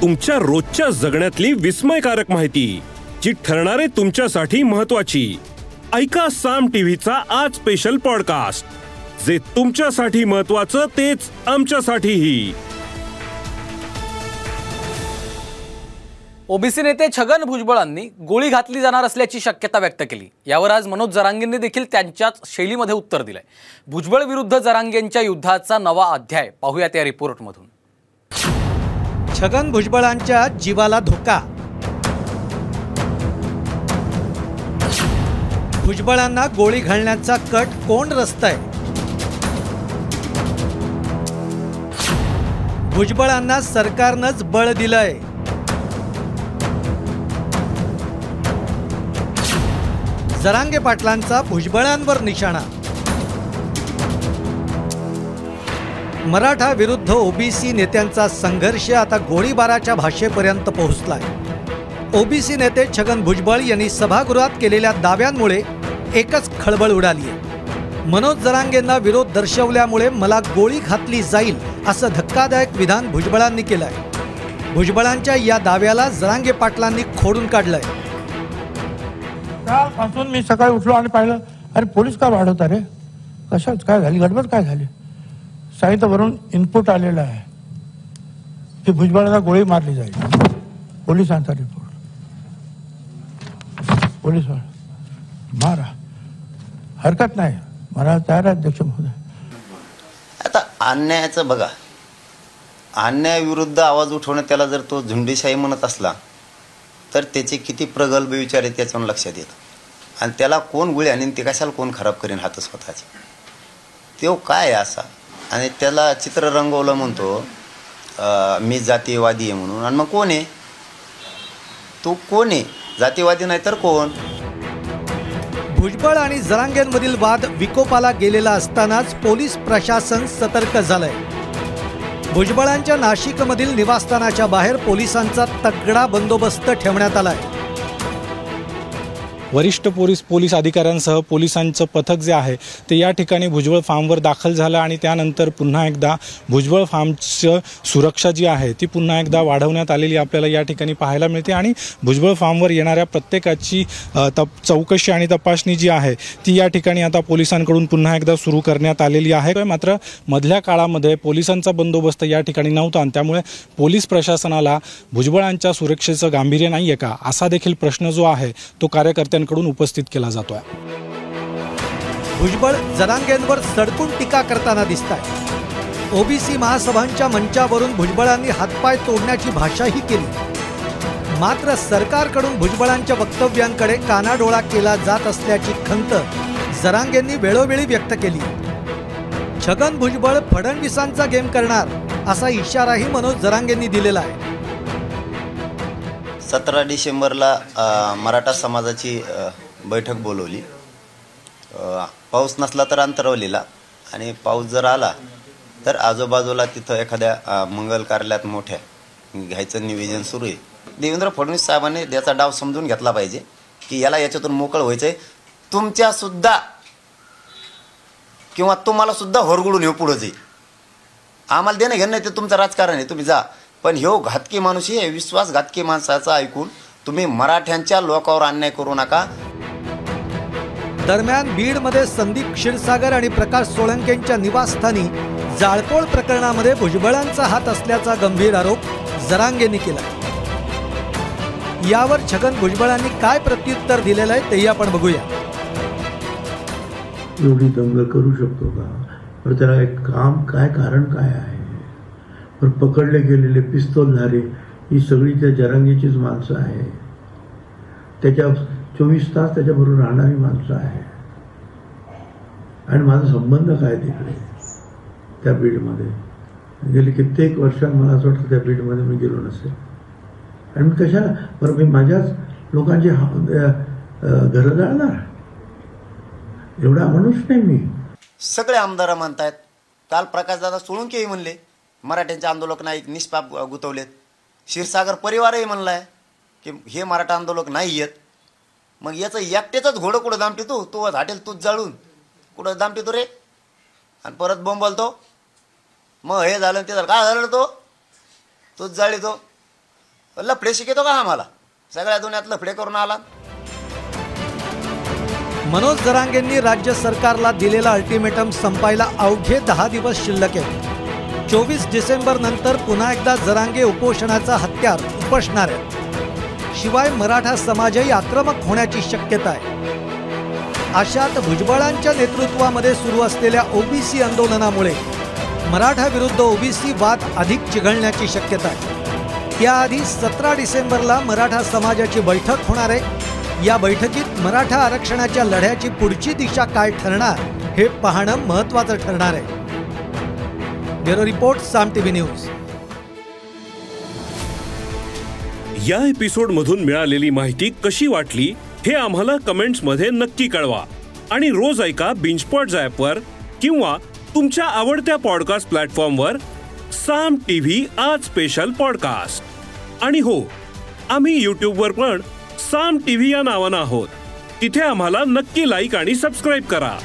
तुमच्या रोजच्या जगण्यातली विस्मयकारक माहिती जी ठरणारे तुमच्यासाठी महत्वाची ऐका साम टीव्हीचा आज स्पेशल पॉडकास्ट जे तुमच्यासाठी महत्वाचं तेच आमच्यासाठीही. ओबीसी नेते छगन भुजबळांनी गोळी घातली जाणार असल्याची शक्यता व्यक्त केली. यावर आज मनोज जरांगेंनी देखील त्यांच्याच शैलीमध्ये उत्तर दिलंय. भुजबळ विरुद्ध जरांगेंच्या युद्धाचा नवा अध्याय. पाहूयात या रिपोर्टमधून छगन भुजबळांच्या जीवाला धोका. भुजबळांना गोळी घालण्याचा कट कोण रचतंय? भुजबळांना सरकारनंच बळ दिलंय. जरांगे पाटलांचा भुजबळांवर निशाणा. मराठा विरुद्ध ओबीसी नेत्यांचा संघर्ष आता गोळीबाराच्या भाषेपर्यंत पोहोचलाय. ओबीसी नेते छगन भुजबळ यांनी सभागृहात केलेल्या दाव्यांमुळे एकच खळबळ उडाली आहे. मनोज जरांगेंना विरोध दर्शवल्यामुळे मला गोळी घातली जाईल असं धक्कादायक विधान भुजबळांनी केलंय. भुजबळांच्या या दाव्याला जरांगे पाटलांनी खोडून काढलंय. कालपासून मी सकाळी उठलो आणि पाहिलं अरे पोलीस का वाढवता रे? कशाच? काय झाली? गडबड काय झाली? साहित्यावरून इनपुट आलेलं आहे. की भुजबळाला गोळी मारली जाईल. पोलिसांचा रिपोर्ट पोलीस मारा. हरकत नाही. मला तयार अध्यक्ष महोदय. आता अन्यायाचं बघा. अन्यायाविरुद्ध आवाज उठवणं त्याला जर तो झुंडीशाही म्हणत असला तर त्याचे किती प्रगल्भ विचार आहेत त्याच्यावर लक्षात येतं. आणि त्याला कोण गुळी आणि ते कशाला कोण खराब करेन हात स्वतःचे. तो काय आहे असा? आणि त्याला चित्र रंगवलं म्हणतो. मी जातीयवादी आहे म्हणून. आणि मग कोण आहे? तो कोण आहे? जातीवादी नाही तर कोण? भुजबळ आणि जरांगेंमधील वाद विकोपाला गेलेला असतानाच पोलीस प्रशासन सतर्क झालंय. भुजबळांच्या नाशिकमधील निवासस्थानाच्या बाहेर पोलिसांचा तगडा बंदोबस्त ठेवण्यात आलाय. वरिष्ठ पोलीस पोलीस अधिकाऱ्यांसह पोलिसांचं पथक जे आहे ते या ठिकाणी भुजबळ फार्मवर दाखल झालं आणि त्यानंतर पुन्हा एकदा भुजबळ फार्मचं सुरक्षा जी आहे ती पुन्हा एकदा वाढवण्यात आलेली आपल्याला या ठिकाणी पाहायला मिळते आणि भुजबळ फार्मवर येणाऱ्या प्रत्येकाची तप चौकशी आणि तपासणी जी आहे ती या ठिकाणी आता पोलिसांकडून पुन्हा एकदा सुरू करण्यात आलेली आहे. मात्र मधल्या काळामध्ये पोलिसांचा बंदोबस्त या ठिकाणी नव्हता आणि त्यामुळे पोलीस प्रशासनाला भुजबळांच्या सुरक्षेचं गांभीर्य नाही आहे का असा देखील प्रश्न जो आहे तो नेत्यांकडून उपस्थित केला जातो आहे भुजबळ जरांगेंवर सडकून टीका करताना दिसत आहे ओबीसी महासभांच्या मंचावरून भुजबळांनी हातपाय तोडण्याची भाषाही केली. मात्र सरकारकडून भुजबळांच्या वक्तव्यांकडे कानाडोळा केला जात असल्याची खंत जरांगेंनी वेळोवेळी व्यक्त केली. छगन भुजबळ फडणवीसांचा गेम करणार असा इशाराही मनोज जरांगेंनी दिलेला आहे. सतरा डिसेंबरला मराठा समाजाची बैठक बोलवली. पाऊस नसला तर अंतरवलीला आणि पाऊस जर आला तर आजूबाजूला तिथं एखाद्या मंगल कार्यालयात मोठ्या घ्यायचं निवेदन सुरू आहे. देवेंद्र फडणवीस साहेबांनी याचा डाव समजून घेतला पाहिजे की याला याच्यातून मोकळ व्हायचं तुमच्या सुद्धा किंवा तुम्हाला सुद्धा होरगुडून येऊ पुढं जाईल. आम्हाला देणं घेणं नाही ते तुमचं राजकारण आहे. तुम्ही जा. पण ह्यो घातकी माणूस हे विश्वासघातकी माणसाचा ऐकून तुम्ही मराठ्यांच्या लोकावर अन्याय करू नका. दरम्यान बीडमध्ये संदीप क्षीरसागर आणि प्रकाश सोळंकेंच्या निवासस्थानी जाळपोळ प्रकरणामध्ये भुजबळांचा हात असल्याचा गंभीर आरोप जरांगेंनी केला. यावर छगन भुजबळांनी काय प्रत्युत्तर दिलेलं आहे तेही आपण बघूया. एवढी दंग करू शकतो का? पण त्याला एक काम काय कारण काय आहे? पण पकडले गेलेले पिस्तोलधारे ही सगळी त्या जरांगीचीच माणसं आहे. त्याच्या चोवीस तास त्याच्याबरोबर राहणारी माणसं आहे. आणि माझा संबंध काय तिकडे? त्या बीडमध्ये. गेली कित्येक वर्षात मला असं वाटतं त्या बीडमध्ये मी गेलो नसेल. आणि मी कशाला बरं मी माझ्याच लोकांची हा- घरं जाणार एवढा मनुष्य नाही मी. सगळे आमदार म्हणतायत. काल प्रकाशदादा सोळुंकेही म्हणले मराठ्यांचे आंदोलक नाही निष्पाप गुतवलेत. क्षीरसागर परिवारही म्हणलाय की हे मराठा आंदोलक नाही येत मग याचं एकटेचंच घोडं कुठं दामटी तू? तो हाटेल तूच जाळून. कुठं दामटी तू रे? आणि परत बोंबलतो मग हे झालं ते झालं. काय झालं तो? तूच जाळी तो. लफडे शिकतो का आम्हाला सगळ्या दुनियात लफडे करून आला. मनोज जरांगेंनी राज्य सरकारला दिलेला अल्टिमेटम संपायला अवघे दहा दिवस शिल्लक आहे. चोवीस डिसेंबर नंतर पुन्हा एकदा जरांगे उपोषणाचा हत्यार उपसणार आहेत. शिवाय मराठा समाजही आक्रमक होण्याची शक्यता आहे. अशात भुजबळांच्या नेतृत्वामध्ये सुरू असलेल्या ओबीसी आंदोलनामुळे मराठा विरुद्ध ओबीसी वाद अधिक चिघळण्याची शक्यता आहे. त्याआधी सतरा डिसेंबरला मराठा समाजाची बैठक होणार आहे. या बैठकीत मराठा आरक्षणाच्या लढ्याची पुढची दिशा काय ठरणार हे पाहणं महत्वाचं ठरणार आहे. Bureau report Saam TV news. या एपिसोड मधून मिळालेली माहिती कशी वाटली हे आम्हाला कमेंट्समध्ये नक्की कळवा. आणि रोज ऐका बिंचपॉट वर किंवा तुमच्या आवडत्या पॉडकास्ट प्लॅटफॉर्मवर साम टीव्ही आज स्पेशल पॉडकास्ट. आणि हो आम्ही यूट्यूबवर पण साम टीव्ही या नावानं आहोत. तिथे आम्हाला नक्की लाईक आणि सबस्क्राईब करा.